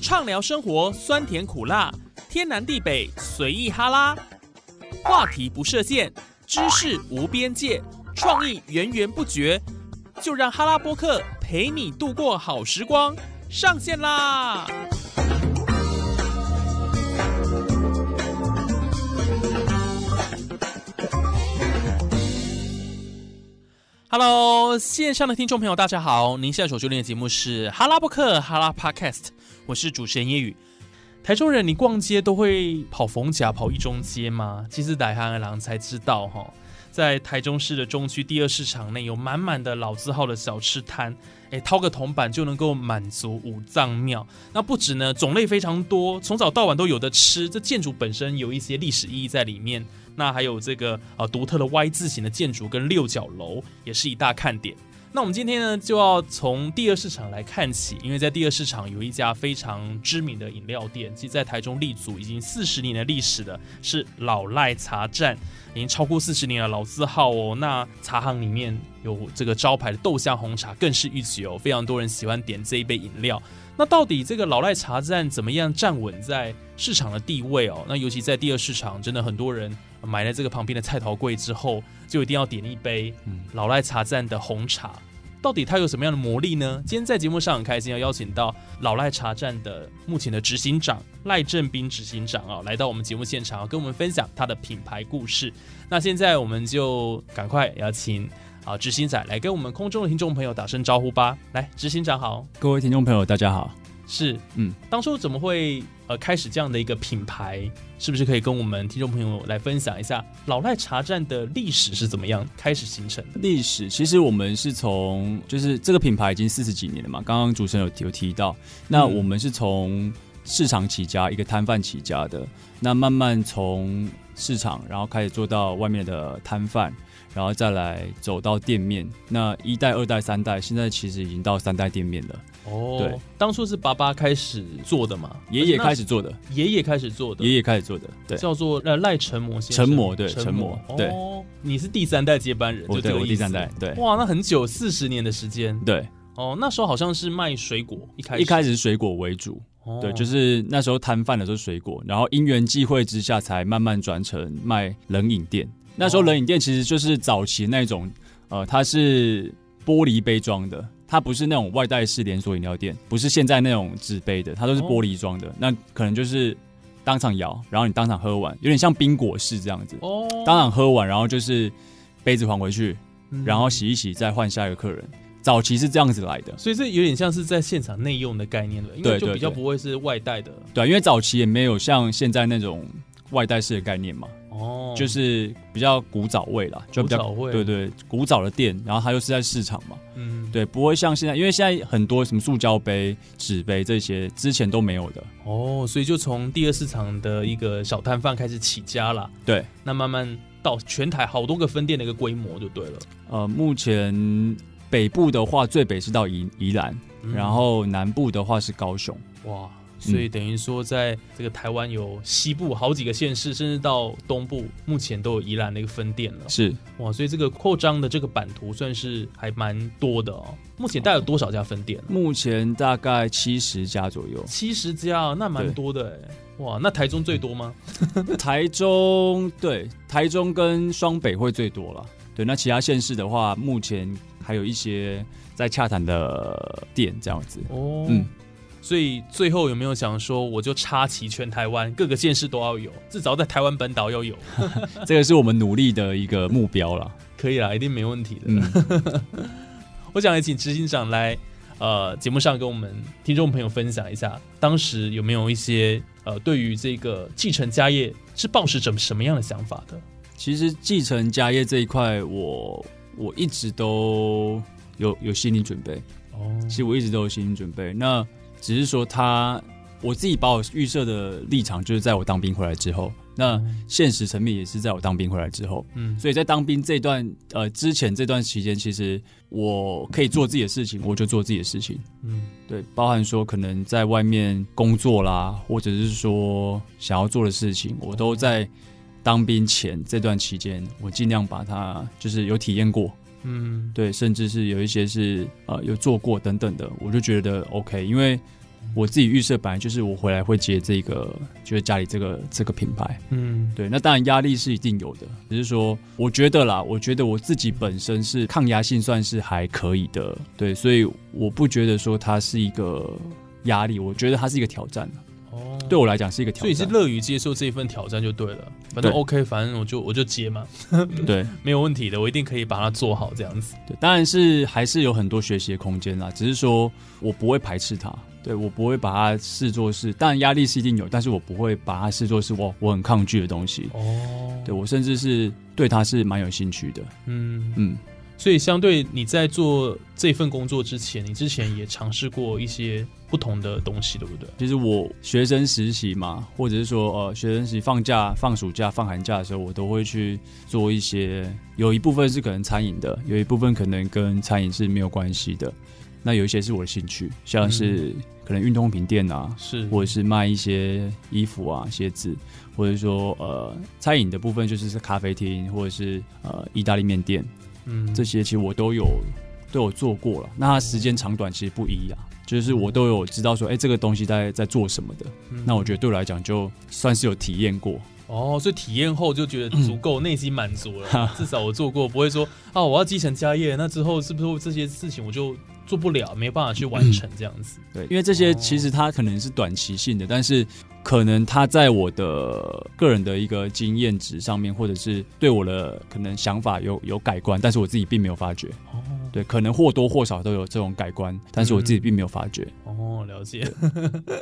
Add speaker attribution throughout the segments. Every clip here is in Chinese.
Speaker 1: 畅聊生活酸甜苦辣，天南地北随意哈拉，话题不设限，知识无边界，创意源源不绝，就让哈拉播客陪你度过好时光，上线啦！！Hello，线上的听众朋友，大家好！您现在所收听的节目是哈拉播客哈拉 Podcast，我是主持人叶宇。台中人，你逛街都会跑逢甲、跑一中街吗？其实来汉郎才知道哈，在台中市的中区第二市场内，有满满的老字号的小吃摊，哎，掏个铜板就能够满足五脏庙。那不止呢，种类非常多，从早到晚都有的吃。这建筑本身有一些历史意义在里面。那还有这个呃独特的 Y 字形的建筑跟六角楼也是一大看点。那我们今天呢就要从第二市场来看起，因为在第二市场有一家非常知名的饮料店，其实在台中立足已经四十年的历史的，是老赖茶站，已经超过四十年的老字号哦。那茶行里面有这个招牌的豆香红茶更是一绝哦，非常多人喜欢点这一杯饮料。那到底这个老赖茶站怎么样站稳在市场的地位哦？那尤其在第二市场，真的很多人。买了这个旁边的菜头柜之后，就一定要点一杯老赖茶站的红茶。到底它有什么样的魔力呢？今天在节目上很开心，要邀请到老赖茶站的目前的执行长赖正斌执行长啊，来到我们节目现场，跟我们分享他的品牌故事。那现在我们就赶快邀请啊执行长来跟我们空中的听众朋友打声招呼吧。来，执行长好，
Speaker 2: 各位听众朋友大家好。
Speaker 1: 是，嗯，当初怎么会呃开始这样的一个品牌？是不是可以跟我们听众朋友来分享一下老赖茶站的历史是怎么样开始形成的？
Speaker 2: 历史其实我们是从就是这个品牌已经四十几年了嘛，刚刚主持人有有提到，那我们是从市场起家，一个摊贩起家的，那慢慢从市场然后开始做到外面的摊贩。然后再来走到店面，那一代、二代、三代，现在其实已经到三代店面了。哦，对，
Speaker 1: 当初是爸爸开始做的嘛，
Speaker 2: 爷爷开始做的，
Speaker 1: 爷爷开始做的，
Speaker 2: 爷爷开始做的，对，
Speaker 1: 叫做呃赖成模先
Speaker 2: 生，成模对，成模。对，
Speaker 1: 你是第三代接班人，就这个
Speaker 2: 第三代，对，
Speaker 1: 哇，那很久，四十年的时间，
Speaker 2: 对，
Speaker 1: 哦，那时候好像是卖水果，一开始。
Speaker 2: 一开始是水果为主，对，就是那时候摊贩的时候水果，然后因缘际会之下，才慢慢转成卖冷饮店。那时候冷饮店其实就是早期那种，呃，它是玻璃杯装的，它不是那种外带式连锁饮料店，不是现在那种纸杯的，它都是玻璃装的。那可能就是当场摇，然后你当场喝完，有点像冰果式这样子。哦，当场喝完，然后就是杯子还回去，然后洗一洗，再换下一个客人。早期是这样子来的，
Speaker 1: 所以这有点像是在现场内用的概念了，因为就比较不会是外带的。
Speaker 2: 对，因为早期也没有像现在那种外带式的概念嘛。哦，就是比较古早味啦，就比较对对古早的店，然后它又是在市场嘛，嗯，对，不会像现在，因为现在很多什么塑胶杯、纸杯这些之前都没有的。
Speaker 1: 哦，所以就从第二市场的一个小摊贩开始起家了，
Speaker 2: 对，
Speaker 1: 那慢慢到全台好多个分店的一个规模就对了。
Speaker 2: 呃，目前北部的话，最北是到宜宜兰，然后南部的话是高雄，哇。
Speaker 1: 所以等于说，在这个台湾有西部好几个县市，甚至到东部，目前都有宜兰的一个分店了。
Speaker 2: 是
Speaker 1: 哇，所以这个扩张的这个版图算是还蛮多的哦。目前大概有多少家分店？
Speaker 2: 目前大概七十家左右。
Speaker 1: 七十家，那蛮多的哎。哇，那台中最多吗？
Speaker 2: 台中对，台中跟双北会最多了。对，那其他县市的话，目前还有一些在洽谈的店这样子。哦，嗯。
Speaker 1: 所以最后有没有想说，我就插齐全台湾各个县市都要有，至少在台湾本岛要有，
Speaker 2: 这个是我们努力的一个目标了。
Speaker 1: 可以啦，一定没问题的。我想也请执行长来呃节目上跟我们听众朋友分享一下，当时有没有一些呃对于这个继承家业是抱持什什么样的想法的？
Speaker 2: 其实继承家业这一块，我我一直都有有心理准备。哦。其实我一直都有心理准备，那。只是说他，我自己把我预设的立场，就是在我当兵回来之后，那现实层面也是在我当兵回来之后，嗯，所以在当兵这段呃之前这段期间，其实我可以做自己的事情，我就做自己的事情，嗯，对，包含说可能在外面工作啦，或者是说想要做的事情，我都在当兵前这段期间，我尽量把它就是有体验过。嗯，对，甚至是有一些是呃有做过等等的，我就觉得 OK，因为我自己预设本来就是我回来会接这个，就是家里这个这个品牌，嗯，对。那当然压力是一定有的，只是说我觉得啦，我觉得我自己本身是抗压性算是还可以的，对，所以我不觉得说它是一个压力，我觉得它是一个挑战。哦，对我来讲是一个挑
Speaker 1: 战，所以是乐于接受这一份挑战就对了。反正 OK，反正我就我就接嘛，
Speaker 2: 对，
Speaker 1: 没有问题的，我一定可以把它做好这样子。
Speaker 2: 对，当然是还是有很多学习的空间啦，只是说我不会排斥它。对我不会把它视作是，当然压力是一定有，但是我不会把它视作是我我很抗拒的东西。哦，对我甚至是对它是蛮有兴趣的。嗯
Speaker 1: 嗯，所以相对你在做这份工作之前，你之前也尝试过一些不同的东西，对不对？
Speaker 2: 其实我学生实习嘛，或者是说呃学生实习放假、放暑假、放寒假的时候，我都会去做一些，有一部分是可能餐饮的，有一部分可能跟餐饮是没有关系的。那有一些是我的兴趣，像是。可能运动品店啊，
Speaker 1: 是
Speaker 2: 或者是卖一些衣服啊、鞋子，或者说呃餐饮的部分就是是咖啡厅或者是呃意大利面店，嗯，这些其实我都有都有做过了。那它时间长短其实不一样，就是我都有知道说，哎，这个东西在在做什么的。那我觉得对我来讲，就算是有体验过。
Speaker 1: 哦，所以体验后就觉得足够内心满足了。至少我做过，不会说啊，我要继承家业，那之后是不是这些事情我就。做不了，没办法去完成这样子。
Speaker 2: 对，因为这些其实它可能是短期性的，但是可能它在我的个人的一个经验值上面，或者是对我的可能想法有有改观，但是我自己并没有发觉。哦，对，可能或多或少都有这种改观，但是我自己并没有发觉。
Speaker 1: 哦，了解。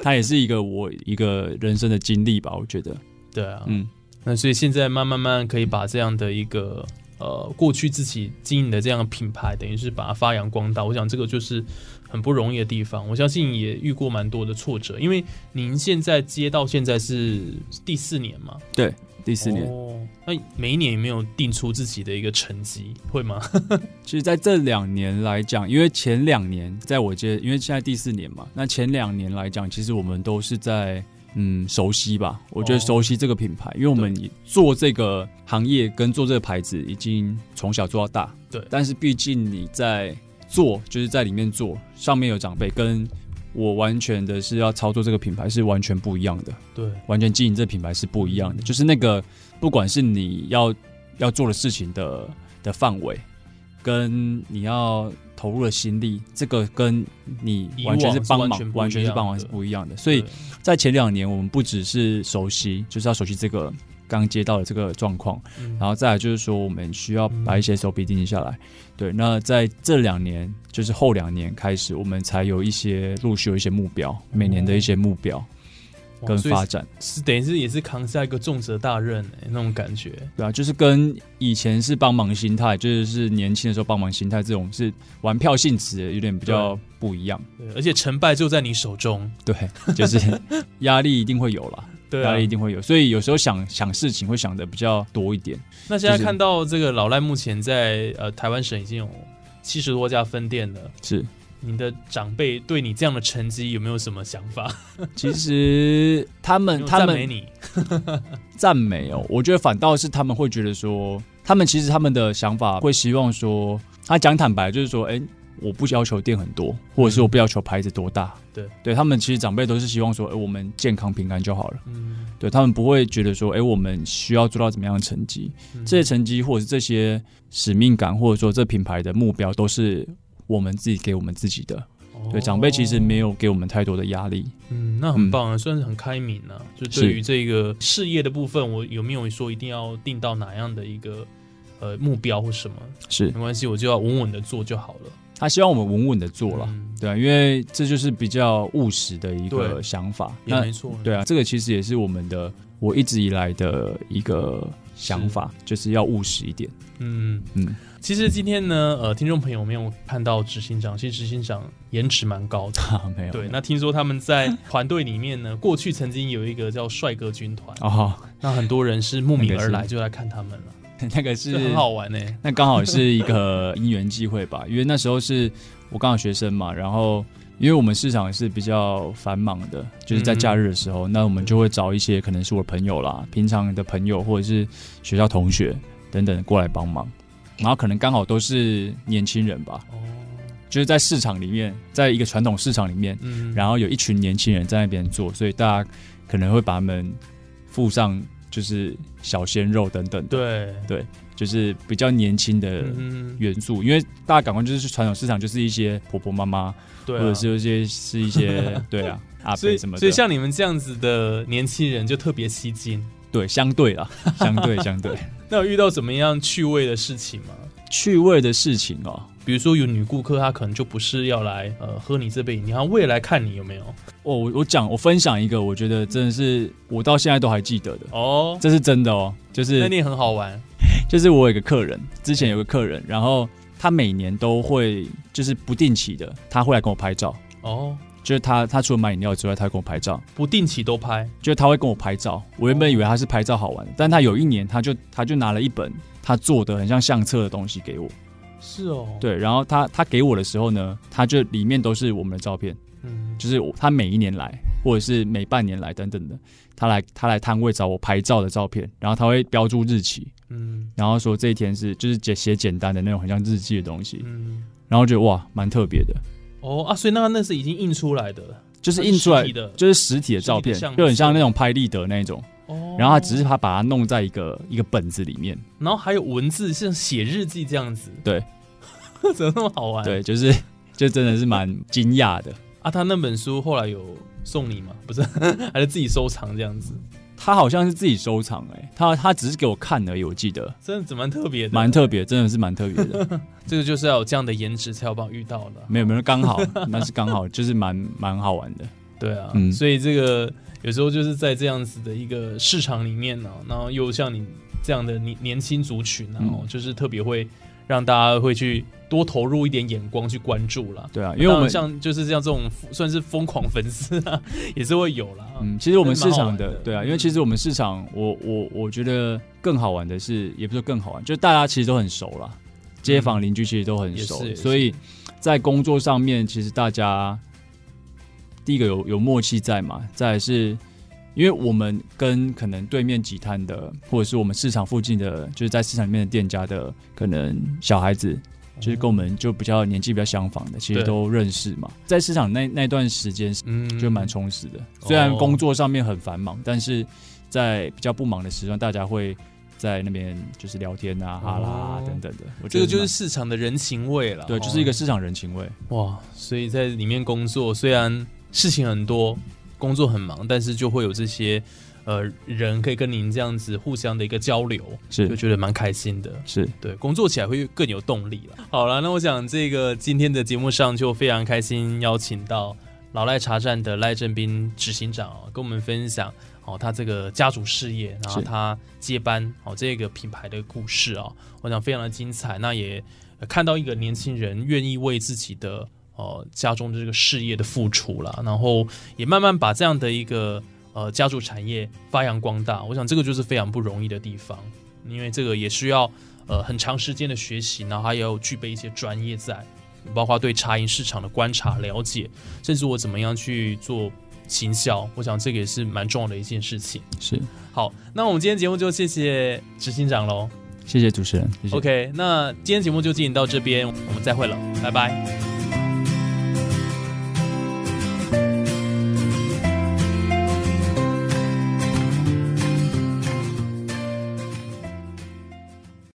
Speaker 2: 它也是一个我一个人生的经历吧，我觉得。
Speaker 1: 对啊，嗯，那所以现在慢慢慢可以把这样的一个。呃，过去自己经营的这样的品牌，等于是把它发扬光大。我想这个就是很不容易的地方。我相信也遇过蛮多的挫折，因为您现在接到现在是第四年嘛？
Speaker 2: 对，第四年。
Speaker 1: 哦，那每一年有没有定出自己的一个成绩？会吗？
Speaker 2: 其实，在这两年来讲，因为前两年在我接，因为现在第四年嘛，那前两年来讲，其实我们都是在。嗯，熟悉吧？我觉得熟悉这个品牌，因为我们做这个行业跟做这个牌子已经从小做到大。
Speaker 1: 对，
Speaker 2: 但是毕竟你在做，就是在里面做，上面有长辈，跟我完全的是要操作这个品牌是完全不一样的。
Speaker 1: 对，
Speaker 2: 完全经营这品牌是不一样的，就是那个不管是你要要做的事情的的范围，跟你要投入的心力，这个跟你完全是帮忙，完全是帮忙是不一样的，所以。在前两年，我们不只是熟悉，就是要熟悉这个刚接到的这个状况，然后再来就是说，我们需要把一些手笔定下来。对，那在这两年，就是后两年开始，我们才有一些陆续有一些目标，每年的一些目标跟发展，
Speaker 1: 是等于是也是扛下一个重责大任哎，那种感觉。
Speaker 2: 对啊，就是跟以前是帮忙心态，就是年轻的时候帮忙心态这种是玩票性质，有点比较。不一样，
Speaker 1: 对，而且成败就在你手中，
Speaker 2: 对，就是 压力一定会有了，对，压力一定会有，所以有时候想想事情会想的比较多一点。
Speaker 1: 那现在看到这个老赖目前在呃台湾省已经有七十多家分店了，
Speaker 2: 是
Speaker 1: 你的长辈对你这样的成绩有没有什么想法？
Speaker 2: 其实他们他们赞
Speaker 1: 美你，
Speaker 2: 赞美哦，我觉得反倒是他们会觉得说，他们其实他们的想法会希望说，他讲坦白就是说，哎。我不要求店很多，或者是我不要求牌子多大。
Speaker 1: 对，
Speaker 2: 对他们其实长辈都是希望说，哎，我们健康平安就好了。嗯，对他们不会觉得说，哎，我们需要做到怎么样的成绩？这些成绩或者是这些使命感，或者说这品牌的目标，都是我们自己给我们自己的。对，长辈其实没有给我们太多的压力。
Speaker 1: 嗯，那很棒啊，算是很开明啊。就对于这个事业的部分，我有没有说一定要定到哪样的一个呃目标或什么？
Speaker 2: 是
Speaker 1: 没关系，我就要稳稳的做就好了。
Speaker 2: 他希望我们稳稳的做了，对啊，因为这就是比较务实的一个想法，
Speaker 1: 也没错，
Speaker 2: 对啊，这个其实也是我们的我一直以来的一个想法，就是要务实一点。嗯。
Speaker 1: 嗯，其实今天呢，呃，听众朋友没有看到执行长，其实执行长颜值蛮高的，
Speaker 2: 没有。
Speaker 1: 对，那听说他们在团队里面呢，过去曾经有一个叫帅哥军团。哦，那很多人是慕名而来，就来看他们了。
Speaker 2: 那个是
Speaker 1: 很好玩呢，
Speaker 2: 那刚好是一个因缘机会吧，因为那时候是我刚好学生嘛，然后因为我们市场是比较繁忙的，就是在假日的时候，那我们就会找一些可能是我朋友啦，平常的朋友或者是学校同学等等过来帮忙，然后可能刚好都是年轻人吧，哦，就是在市场里面，在一个传统市场里面，
Speaker 1: 嗯，
Speaker 2: 然后有一群年轻人在那边做，所以大家可能会把他们附上就是小鲜肉等等的，
Speaker 1: 对，
Speaker 2: 就是比较年轻的
Speaker 1: 嗯，
Speaker 2: 元素，因为大家感官就是传统市场就是一些婆婆妈妈，
Speaker 1: 对啊，
Speaker 2: 或者是些是一些 对啊阿
Speaker 1: 所以
Speaker 2: 伯什么的，
Speaker 1: 所以像你们这样子的年轻人就特别吸睛。
Speaker 2: 对相对啊，相对相对
Speaker 1: 那有遇到怎么样趣味的事情吗？
Speaker 2: 趣味的事情哦。
Speaker 1: 比如说有女顾客，她可能就不是要来呃喝你这杯饮料，她未来看你有没有？
Speaker 2: 哦，我我讲我分享一个，我觉得真的是我到现在都还记得的，
Speaker 1: 哦，
Speaker 2: 这是真的哦，就是
Speaker 1: 那你很好玩。
Speaker 2: 就是我有一个客人，之前有个客人，然后他每年都会就是不定期的，他会来跟我拍照，
Speaker 1: 哦，
Speaker 2: 就是他他除了买饮料之外，他会跟我拍照，
Speaker 1: 不定期都拍
Speaker 2: 就是他会跟我拍照。我原本以为他是拍照好玩，但他有一年他就他就拿了一本他做的很像相册的东西给我，
Speaker 1: 是哦，，
Speaker 2: 对，然后他他给我的时候呢，他就里面都是我们的照片。
Speaker 1: 嗯，
Speaker 2: 就是他每一年来，或者是每半年来等等的，他来他来摊位找我拍照的照片，然后他会标注日期，
Speaker 1: 嗯。
Speaker 2: 然后说这一天是就是写写简单的那种很像日记的东西，
Speaker 1: 嗯，
Speaker 2: 然后觉得哇蛮特别的，
Speaker 1: 哦啊，所以那个那是已经印出来的
Speaker 2: 就是印出来
Speaker 1: 的
Speaker 2: 就是实体的照片就很像那种拍立得那种，
Speaker 1: 哦，
Speaker 2: 然后他只是他把它弄在一个一个本子里面，
Speaker 1: 然后还有文字，像写日记这样子，
Speaker 2: 对，
Speaker 1: 怎么那么好玩？
Speaker 2: 对，就是就真的是蛮惊讶的。
Speaker 1: 啊，他那本书后来有送你吗？不是，还是自己收藏这样子？
Speaker 2: 他好像是自己收藏哎、他他只是给我看而已，我记得
Speaker 1: 真的蛮特别的，
Speaker 2: 蛮特别，真的是蛮特别的。
Speaker 1: 这个就是要有这样的颜值才有办法遇到的。
Speaker 2: 没有没有，刚好那是刚好，就是蛮蛮好玩的。
Speaker 1: 对啊，
Speaker 2: 嗯。
Speaker 1: 所以这个有时候就是在这样子的一个市场里面呢、然后又像你这样的年年轻族群、啊，然后
Speaker 2: 嗯
Speaker 1: 就是特别会让大家会去多投入一点眼光去关注了。
Speaker 2: 对啊，因为我们
Speaker 1: 像就是像这种算是疯狂粉丝啊，也是会有啦。
Speaker 2: 嗯，其实我们市场
Speaker 1: 的
Speaker 2: 的。对啊，因为其实我们市场，我我我觉得更好玩的是，也不是更好玩，就是大家其实都很熟了，街坊邻居其实都很熟所以在工作上面，其实大家第一个有有默契在嘛，再来是。因为我们跟可能对面几摊的，或者是我们市场附近的，就是在市场里面的店家的，可能小孩子，就是跟我们就比较年纪比较相仿的，其实
Speaker 1: 对
Speaker 2: 都认识嘛。在市场那那段时间，
Speaker 1: 嗯
Speaker 2: 就蛮充实的。虽然
Speaker 1: 哦
Speaker 2: 工作上面很繁忙，但是在比较不忙的时段，大家会在那边就是聊天啊、哈
Speaker 1: 啦
Speaker 2: 等等的。我觉得
Speaker 1: 这个就是市场的人情味了。
Speaker 2: 对，
Speaker 1: 哦
Speaker 2: 就是一个市场人情味。
Speaker 1: 哇，所以在里面工作，虽然事情很多，工作很忙，但是就会有这些呃人可以跟您这样子互相的一个交流，是就觉得蛮开心的。
Speaker 2: 是，
Speaker 1: 对，工作起来会更有动力了。好了，那我想这个今天的节目上就非常开心，邀请到老赖茶站的赖正斌执行长哦，跟我们分享哦他这个家族事业，然后他接班哦这个品牌的故事哦，我想非常的精彩。那也呃看到一个年轻人愿意为自己的呃家中的这个事业的付出了，然后也慢慢把这样的一个呃家族产业发扬光大。我想这个就是非常不容易的地方，因为这个也需要呃很长时间的学习，然后还要具备一些专业在，包括对茶饮市场的观察了解，甚至我怎么样去做行销，我想这个也是蛮重要的一件事情。
Speaker 2: 是，
Speaker 1: 好，那我们今天节目就谢谢执行长喽。
Speaker 2: 谢谢主持人。谢谢
Speaker 1: OK，那今天节目就进行到这边，我们再会了，拜拜。